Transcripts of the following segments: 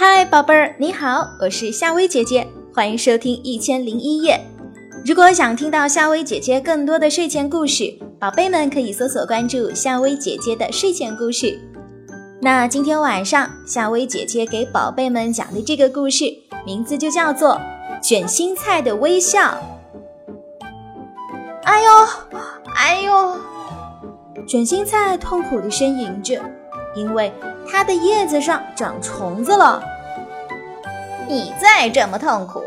嗨，宝贝儿，你好，我是夏薇姐姐，欢迎收听《一千零一夜》。如果想听到夏薇姐姐更多的睡前故事，宝贝们可以搜索关注夏薇姐姐的睡前故事。那今天晚上，夏薇姐姐给宝贝们讲的这个故事，名字就叫做《卷心菜的微笑》。哎呦，哎呦！卷心菜痛苦地呻吟着，因为它的叶子上长虫子了。你再这么痛苦，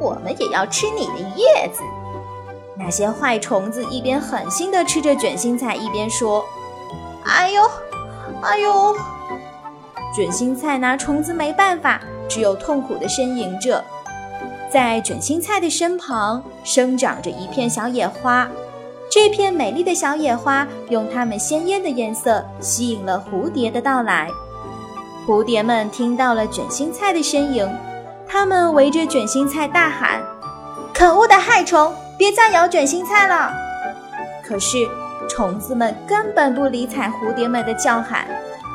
我们也要吃你的叶子。那些坏虫子一边狠心地吃着卷心菜，一边说：“哎呦，哎呦！”卷心菜拿虫子没办法，只有痛苦地呻吟着。在卷心菜的身旁生长着一片小野花。这片美丽的小野花用它们鲜艳的颜色吸引了蝴蝶的到来。蝴蝶们听到了卷心菜的身影，它们围着卷心菜大喊：“可恶的害虫，别再咬卷心菜了！”可是虫子们根本不理睬蝴蝶们的叫喊，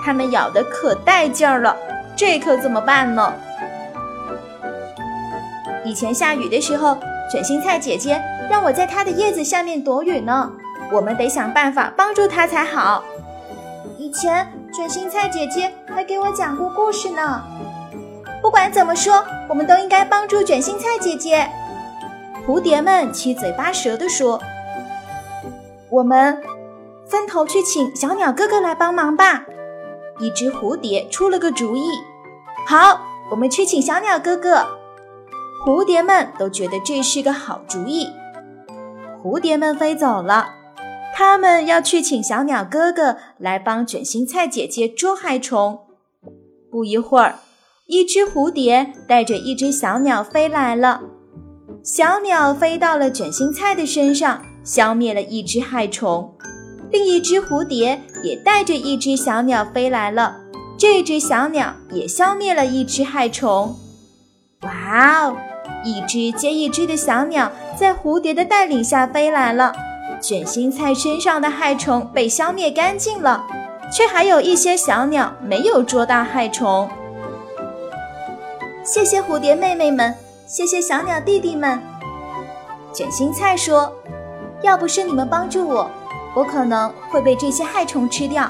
它们咬得可带劲儿了，这可怎么办呢？以前下雨的时候。卷心菜姐姐让我在它的叶子下面躲雨呢，我们得想办法帮助它才好。以前卷心菜姐姐还给我讲过故事呢。不管怎么说，我们都应该帮助卷心菜姐姐。蝴蝶们七嘴八舌地说：“我们分头去请小鸟哥哥来帮忙吧。”一只蝴蝶出了个主意：“好，我们去请小鸟哥哥。”蝴蝶们都觉得这是个好主意。蝴蝶们飞走了，它们要去请小鸟哥哥来帮卷心菜姐姐捉害虫。不一会儿，一只蝴蝶带着一只小鸟飞来了。小鸟飞到了卷心菜的身上，消灭了一只害虫。另一只蝴蝶也带着一只小鸟飞来了，这只小鸟也消灭了一只害虫。哇哦！一只接一只的小鸟在蝴蝶的带领下飞来了，卷心菜身上的害虫被消灭干净了，却还有一些小鸟没有捉到害虫。谢谢蝴蝶妹妹们，谢谢小鸟弟弟们。卷心菜说：“要不是你们帮助我，我可能会被这些害虫吃掉。”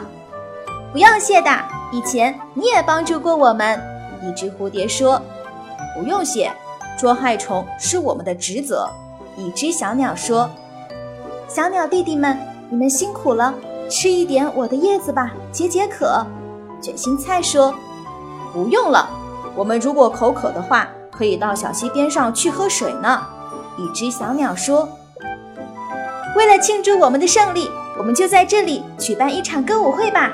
不要谢的，以前你也帮助过我们。一只蝴蝶说：“不用谢。”捉害虫是我们的职责，一只小鸟说：“小鸟弟弟们，你们辛苦了，吃一点我的叶子吧，解解渴。”卷心菜说：“不用了，我们如果口渴的话，可以到小溪边上去喝水呢。”一只小鸟说：“为了庆祝我们的胜利，我们就在这里举办一场歌舞会吧。”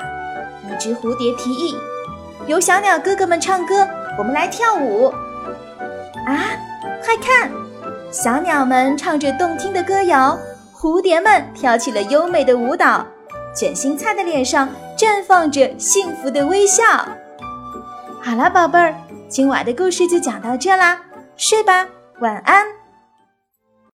一只蝴蝶提议：“由小鸟哥哥们唱歌，我们来跳舞。”啊，快看！小鸟们唱着动听的歌谣，蝴蝶们跳起了优美的舞蹈，卷心菜的脸上绽放着幸福的微笑。好了，宝贝儿，今晚的故事就讲到这啦，睡吧，晚安。